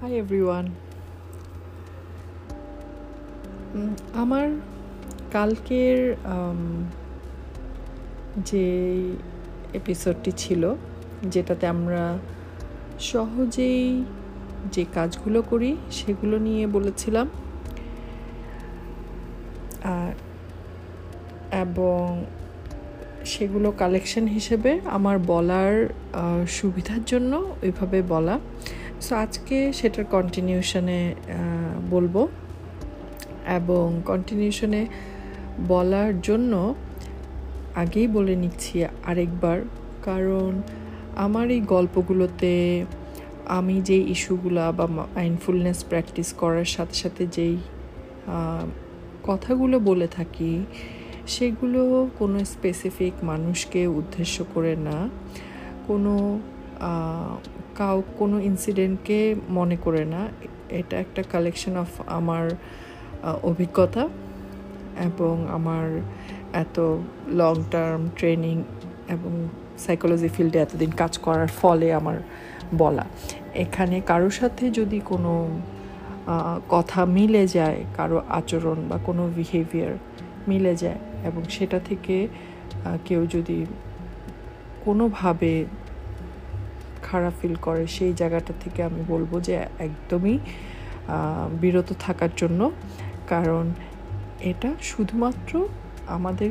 Hi everyone আমার কালকের যে এপিসোডটি ছিল, যেটাতে আমরা সহজেই যে কাজগুলো করি, সেগুলো নিয়ে বলেছিলাম। এবং সেগুলো কালেকশন হিসেবে আমার বলার সুবিধার জন্য ওইভাবে বলা। সো আজকে সেটার কন্টিনিউশনে বলব। এবং কন্টিনিউশনে বলার জন্য আগেই বলে নিচ্ছি আরেকবার। কারণ আমার এই গল্পগুলোতে আমি যে ইস্যুগুলা বা মাইন্ডফুলনেস প্র্যাকটিস করার সাথে সাথে যেই কথাগুলো বলে থাকি, সেগুলো কোনো স্পেসিফিক মানুষকে উদ্দেশ্য করে না। কোনো কাউ কোনো ইনসিডেন্টকে মনে করে না। এটা একটা কালেকশন অফ আমার অভিজ্ঞতা এবং আমার এত লং টার্ম ট্রেনিং এবং সাইকোলজি ফিল্ডে এতদিন কাজ করার ফলে আমার বলা। এখানে কারোর সাথে যদি কোনো কথা মিলে যায়, কারও আচরণ বা কোনো বিহেভিয়ার মিলে যায় এবং সেটা থেকে কেউ যদি কোনোভাবে খারাপ ফিল করে, সেই জায়গাটা থেকে আমি বলব যে একদমই বিরত থাকার জন্য। কারণ এটা শুধুমাত্র আমাদের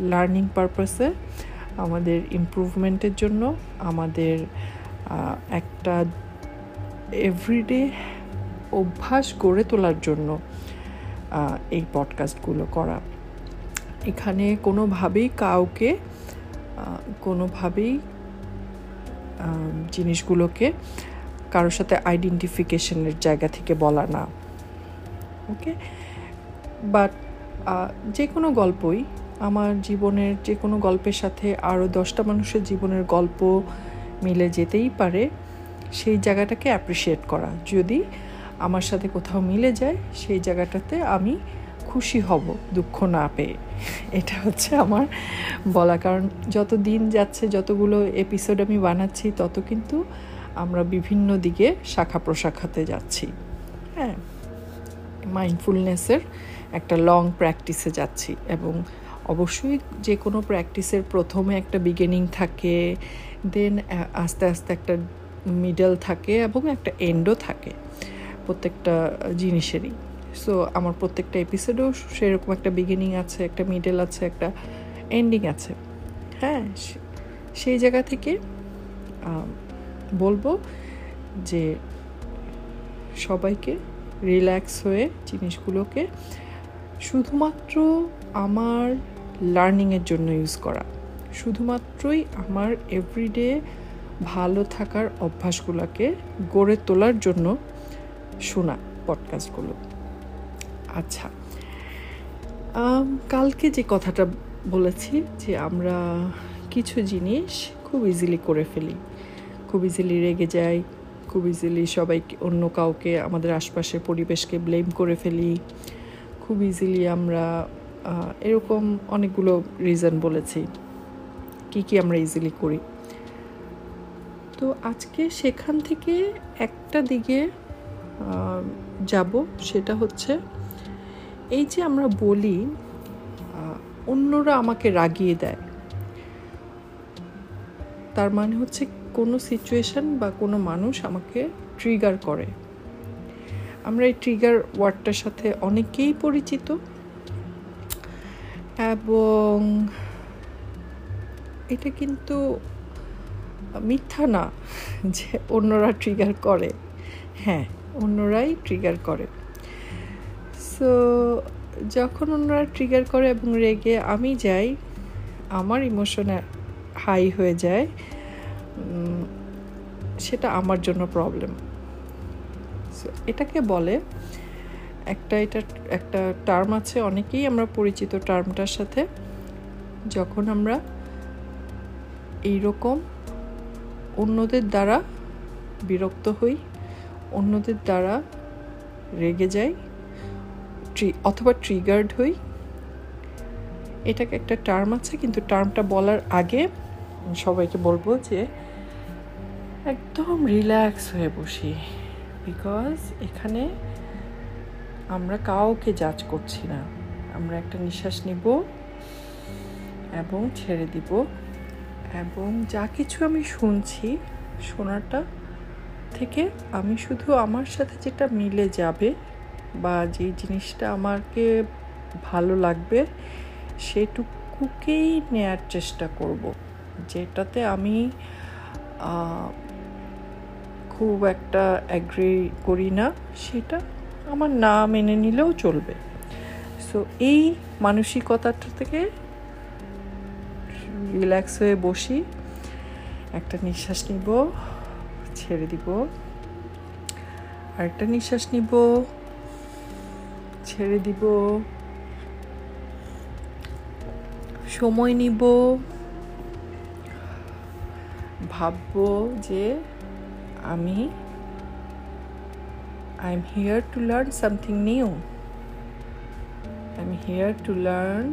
লার্নিং পারপাসে আমাদের ইমপ্রুভমেন্টের জন্য, আমাদের একটা এভরিডে অভ্যাস গড়ে তোলার জন্য এই পডকাস্টগুলো করা। এখানে কোনোভাবেই কাউকে কোনোভাবেই জিনিসগুলোকে কারোর সাথে আইডেন্টিফিকেশনের জায়গা থেকে বলা না। ওকে বাট যে কোনো গল্পই আমার জীবনের যে কোনো গল্পের সাথে আরও দশটা মানুষের জীবনের গল্প মিলে যেতেই পারে, সেই জায়গাটাকে অ্যাপ্রিসিয়েট করা। যদি আমার সাথে কোথাও মিলে যায়, সেই জায়গাটাতে আমি খুশি হব দুঃখ না পেয়ে। এটা হচ্ছে আমার বলা। কারণ যত দিন যাচ্ছে, যতগুলো এপিসোড আমি বানাচ্ছি, তত কিন্তু আমরা বিভিন্ন দিকে শাখা প্রশাখাতে যাচ্ছি। হ্যাঁ মাইন্ডফুলনেসের একটা লং প্র্যাকটিসে যাচ্ছি। এবং অবশ্যই যে কোনো প্র্যাকটিসের প্রথমে একটা বিগিনিং থাকে দেন আস্তে আস্তে একটা মিডল থাকে এবং একটা এন্ডও থাকে প্রত্যেকটা জিনিসেরই। সো আমার প্রত্যেকটা এপিসোডেও সেরকম একটা বিগিনিং আছে, একটা মিডল আছে, একটা এন্ডিং আছে। হ্যাঁ সেই জায়গা থেকে বলব যে সবাইকে রিল্যাক্স হয়ে জিনিসগুলোকে শুধুমাত্র আমার লার্নিংয়ের জন্য ইউজ করা। শুধুমাত্রই আমার এভরিডে ভালো থাকার অভ্যাসগুলোকে গড়ে তোলার জন্য শোনা পডকাস্টগুলো আচ্ছা। কালকে যে কথাটা বলেছি যে আমরা কিছু জিনিস খুব ইজিলি করে ফেলি। খুব ইজিলি রেগে যাই, খুব ইজিলি সবাইকে অন্য কাউকে, আমাদের আশপাশের পরিবেশকে ব্লেম করে ফেলি। খুব ইজিলি আমরা এরকম অনেকগুলো রিজন বলেছি। কি কি আমরা ইজিলি করি? তো আজকে সেখান থেকে একটা দিকে যাব, সেটা হচ্ছে এই যে আমরা বলি অন্যরা আমাকে রাগিয়ে দেয়, তার মানে হচ্ছে কোনো সিচুয়েশন বা কোনো মানুষ আমাকে ট্রিগার করে। আমরা এই ট্রিগার ওয়ার্ডটার সাথে অনেকেই পরিচিত এবং এটা কিন্তু মিথ্যা না যে অন্যরা ট্রিগার করে। হ্যাঁ অন্যরাই ট্রিগার করে। সো যখন ওনারা ট্রিগার করে এবং রেগে আমি যাই, আমার ইমোশনে হাই হয়ে যায় সেটা আমার জন্য প্রবলেম সো এটাকে বলে, একটা এটা, একটা টার্ম আছে, অনেকেই আমরা পরিচিত টার্মটার সাথে, যখন আমরা এইরকম অন্যদের দ্বারা বিরক্ত হই, অন্যদের দ্বারা রেগে যাই অথবা ট্রিগার্ড হই। এটাকে একটা টার্ম আছে, কিন্তু টার্মটা বলার আগে সবাইকে বলব যে একদম রিল্যাক্স হয়ে বসি। বিকজ এখানে আমরা কাউকে জাজ করছি না। আমরা একটা নিঃশ্বাস নিব এবং ছেড়ে দিব। এবং যা কিছু আমি শুনছি, শোনাটা থেকে আমি শুধু আমার সাথে যেটা মিলে যাবে বা যে জিনিসটা আমাকে ভালো লাগবে, সেটুকুকেই নেয়ার চেষ্টা করব। যেটাতে আমি খুব একটা অ্যাগ্রি করি না, সেটা আমার না মেনে নিলেও চলবে। সো এই মানসিকতাটা থেকে রিল্যাক্স হয়ে বসি, একটা নিঃশ্বাস নিব, ছেড়ে দিব। আরেকটা নিঃশ্বাস নিব। ছেড়ে দিব। সময় নিব। ভাবব যে আমি I am here to learn something new I am here to learn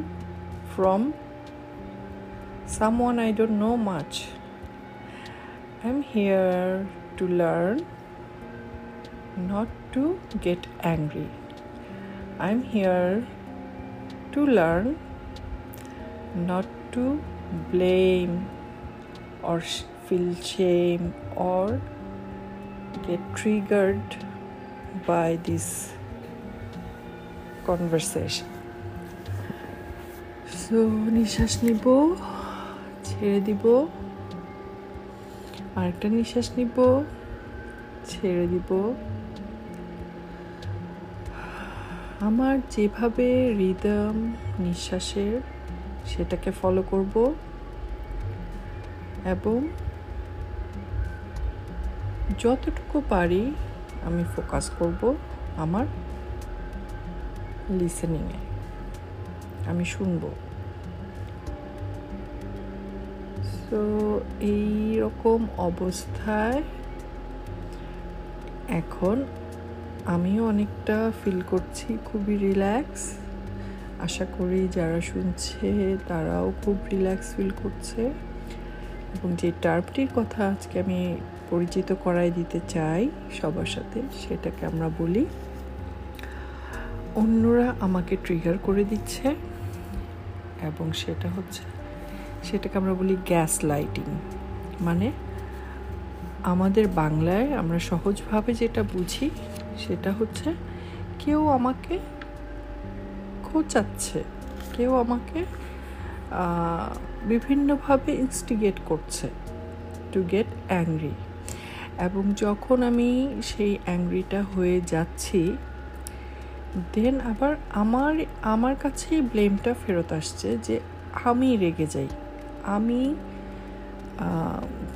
from someone I don't know much I am here to learn not to get angry I'm here to learn not to blame or feel shame or get triggered by this conversation. So নিঃশ্বাস নিব ছেড়ে দিব আরেকটা নিঃশ্বাস নিব ছেড়ে দিব আমার যেভাবে রিদম, নিঃশ্বাসের সেটাকে ফলো করব এবং যতটুকু পারি আমি ফোকাস করব আমার লিসেনিংয়ে আমি শুনব। সো এই রকম অবস্থায় এখন আমিও অনেকটা ফিল করছি, খুবই রিল্যাক্স আশা করি যারা শুনছে তারাও খুব রিল্যাক্স ফিল করছে। এবং যে টার্মটির কথা আজকে আমি পরিচিত করাই দিতে চাই সবার সাথে, সেটাকে আমরা বলি, অন্যরা আমাকে ট্রিগার করে দিচ্ছে এবং সেটা হচ্ছে, সেটাকে আমরা বলি গ্যাস লাইটিং মানে আমাদের বাংলায় আমরা সহজভাবে যেটা বুঝি সেটা হচ্ছে কেউ আমাকে খোঁচাচ্ছে, কেউ আমাকে বিভিন্নভাবে ইনস্টিগেট করছে টু গেট অ্যাংরি এবং যখন আমি সেই অ্যাংরিটা হয়ে যাচ্ছি দেন আবার আমার আমার কাছেই ব্লেমটা ফেরত আসছে যে আমি রেগে যাই, আমি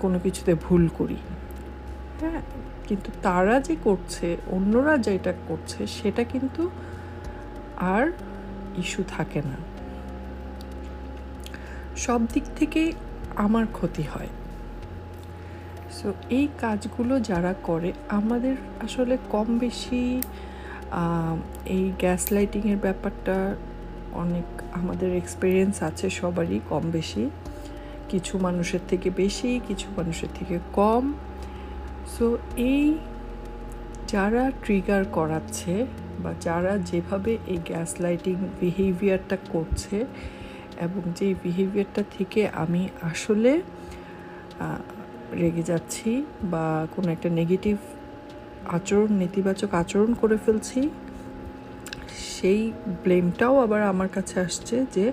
কোনো কিছুতে ভুল করি। হ্যাঁ কিন্তু তারা যে করছে, অন্যরা যেটা করছে, সেটা কিন্তু আর ইস্যু থাকে না। সব দিক থেকেই আমার ক্ষতি হয়। সো এই কাজগুলো যারা করে, আমাদের আসলে কম বেশি এই গ্যাস লাইটিংয়ের ব্যাপারটা অনেক আমাদের এক্সপিরিয়েন্স আছে সবারই কম বেশি কিছু মানুষের থেকে বেশি, কিছু মানুষের থেকে কম। সো এই যারা ট্রিগার করাচ্ছে বা যারা যেভাবে এই গ্যাস লাইটিং বিহেভিয়ারটা করছে এবং যে বিহেভিয়ারটা থেকে আমি আসলে রেগে যাচ্ছি বা কোনো একটা নেগেটিভ আচরণ, নেতিবাচক আচরণ করে ফেলছি, সেই ব্লেমটাও আবার আমার কাছে আসছে যে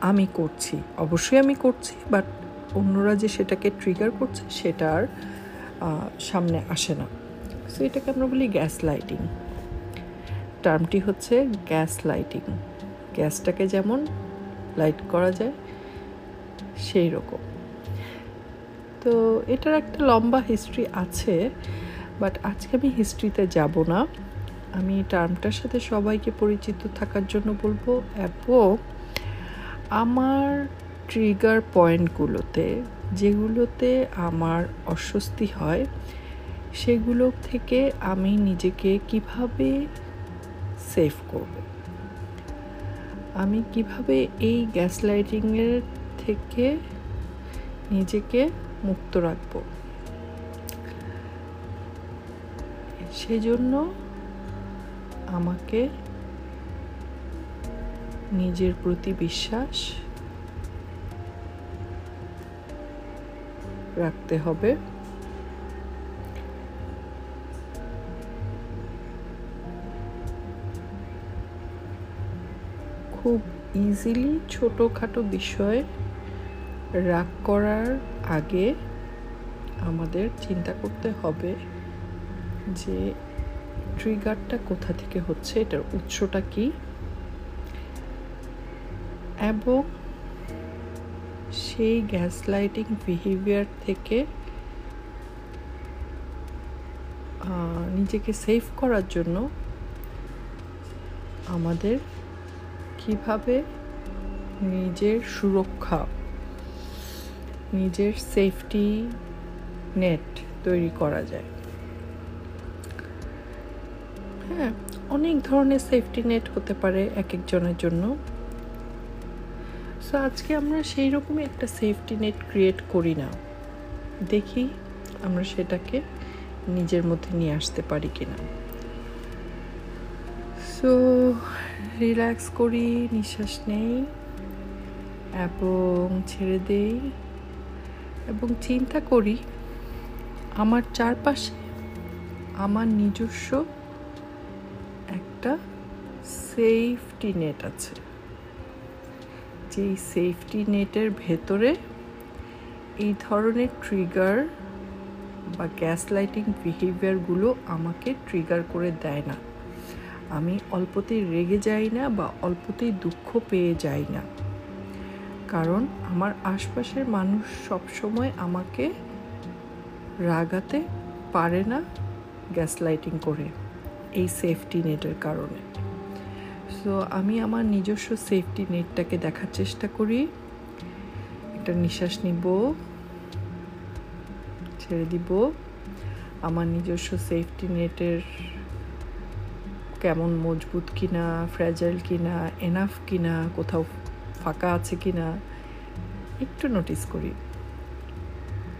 আমি করছি। অবশ্যই আমি করছি বাট অন্যরা যে সেটাকে ট্রিগার করছে সেটা আর সামনে আসে না। সো এটাকে আমরা বলি গ্যাস লাইটিং টার্মটি হচ্ছে গ্যাস লাইটিং গ্যাসটাকে যেমন লাইট করা যায় সেই রকম তো, এটার একটা লম্বা হিস্ট্রি আছে বাট আজকে আমি হিস্ট্রিতে যাব না। আমি টার্মটার সাথে সবাইকে পরিচিত থাকার জন্য বলব, এবং আমার ট্রিগার পয়েন্টগুলোতে যেগুলোতে আমার অস্বস্তি হয়, সেগুলো থেকে আমি নিজেকে কীভাবে সেভ করব? আমি কীভাবে এই গ্যাস লাইটিংয়ের থেকে নিজেকে মুক্ত রাখব? সেজন্য আমাকে নিজের প্রতি বিশ্বাস রাখতে হবে। খুব ইজিলি ছোটোখাটো বিষয়ে রাগ করার আগে আমাদের চিন্তা করতে হবে যে ট্রিগারটা কোথা থেকে হচ্ছে, এটার উৎসটা কি? এবং সেই গ্যাস লাইটিং বিহেভিয়ার থেকে নিজেকে সেভ করার জন্য আমাদের কীভাবে নিজের সুরক্ষা, নিজের সেফটি নেট তৈরি করা যায়। হ্যাঁ অনেক ধরনের সেফটি নেট হতে পারে এক একজনের জন্য। সো আজকে আমরা সেই রকমই একটা সেফটি নেট ক্রিয়েট করি না। দেখি আমরা সেটাকে নিজের মধ্যে নিয়ে আসতে পারি কিনা। সো রিল্যাক্স করি, নিঃশ্বাস নেই এবং ছেড়ে দেই এবং চিন্তা করি, আমার চারপাশে আমার নিজস্ব একটা সেফটি নেট আছে। যেই সেফটি নেটের ভেতরে এই ধরনের ট্রিগার বা গ্যাস লাইটিং বিহেভিয়ারগুলো আমাকে ট্রিগার করে দেয় না। আমি অল্পতেই রেগে যাই না বা অল্পতেই দুঃখ পেয়ে যাই না। কারণ আমার আশপাশের মানুষ সবসময় আমাকে রাগাতে পারে না গ্যাস লাইটিং করে এই সেফটি নেটের কারণে। সো আমি আমার নিজস্ব সেফটি নেটটাকে দেখার চেষ্টা করি। একটা নিঃশ্বাস নিব। ছেড়ে দিব। আমার নিজস্ব সেফটি নেটের কেমন মজবুত কিনা ফ্র্যাজাইল কিনা এনাফ কিনা, কোথাও ফাঁকা আছে কিনা, একটু নোটিস করি।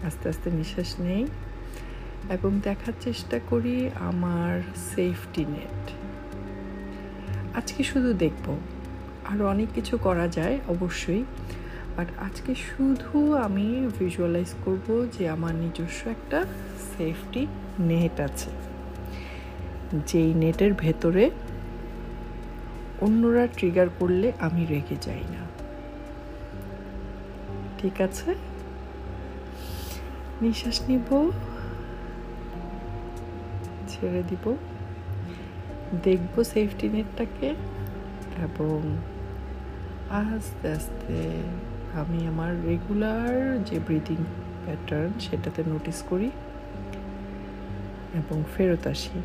আস্তে আস্তে নিঃশ্বাস নেই। এবং দেখার চেষ্টা করি আমার সেফটি নেট আজকে শুধু দেখব। আরও অনেক কিছু করা যায়, অবশ্যই। বাট আজকে শুধু আমি ভিজুয়ালাইজ করব যে আমার নিজস্ব একটা সেফটি নেট আছে। যেই নেটের ভেতরে অন্যরা ট্রিগার করলে আমি রেগে যাই না। ঠিক আছে? নিঃশ্বাস নিব। ছেড়ে দিব। দেখব সেফটি নেটটাকে এবং আস্তে আস্তে আমি আমার রেগুলার যে ব্রিদিং প্যাটার্ন সেটাতে নোটিস করি এবং ফেরত আসি।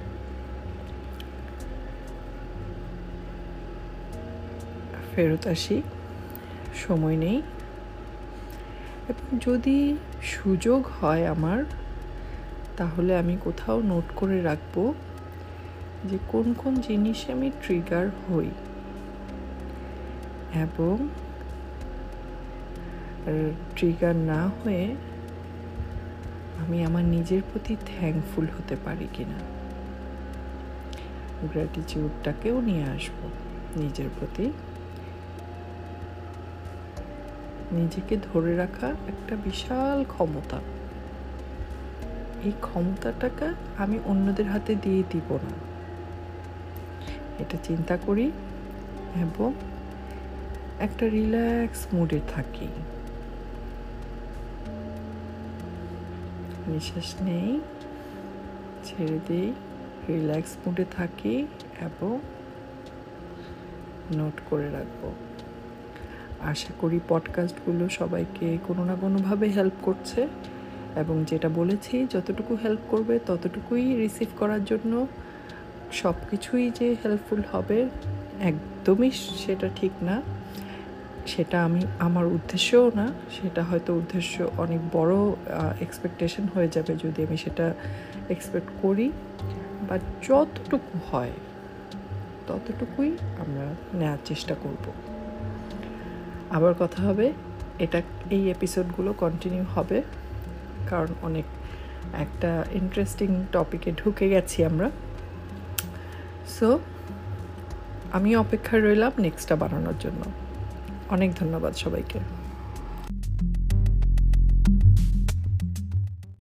ফেরত আসি, সময় নেই। এবং যদি সুযোগ হয় আমার, তাহলে আমি কোথাও নোট করে রাখব। যে কোন কোন জিনিসে আমি ট্রিগার হই। এবং ট্রিগার না হয়ে আমি আমার নিজের প্রতি থ্যাঙ্কফুল হতে পারি কিনা। গ্র্যাটিচিউডটাকেও নিয়ে আসব নিজের প্রতি। নিজেকে ধরে রাখা একটা বিশাল ক্ষমতা। এই ক্ষমতাটাকে আমি অন্যদের হাতে দিয়ে দিব না। এটা চিন্তা করি এবং একটা রিল্যাক্স মুডে থাকি। নিঃশ্বাস নেই, ছেড়ে দিই রিল্যাক্স মুডে থাকি এবং নোট করে রাখব। আশা করি পডকাস্টগুলো সবাইকে কোনো না কোনোভাবে হেল্প করছে এবং যেটা বলেছি, যতটুকু হেল্প করবে ততটুকুই রিসিভ করার জন্য সব কিছুই যে হেল্পফুল হবে, একদমই সেটা ঠিক না। সেটা আমি, আমার উদ্দেশ্যও না, সেটা হয়তো উদ্দেশ্য অনেক বড় এক্সপেকটেশন হয়ে যাবে যদি আমি সেটা এক্সপেক্ট করি। বা যতটুকু হয়, ততটুকুই আমরা নেওয়ার চেষ্টা করব। আবার কথা হবে, এটা, এই এপিসোডগুলো কন্টিনিউ হবে। কারণ অনেক একটা ইন্টারেস্টিং টপিকে ঢুকে গেছি আমরা। সো আমি অপেক্ষায় রইলাম নেক্সটটা বানানোর জন্য। অনেক ধন্যবাদ সবাইকে।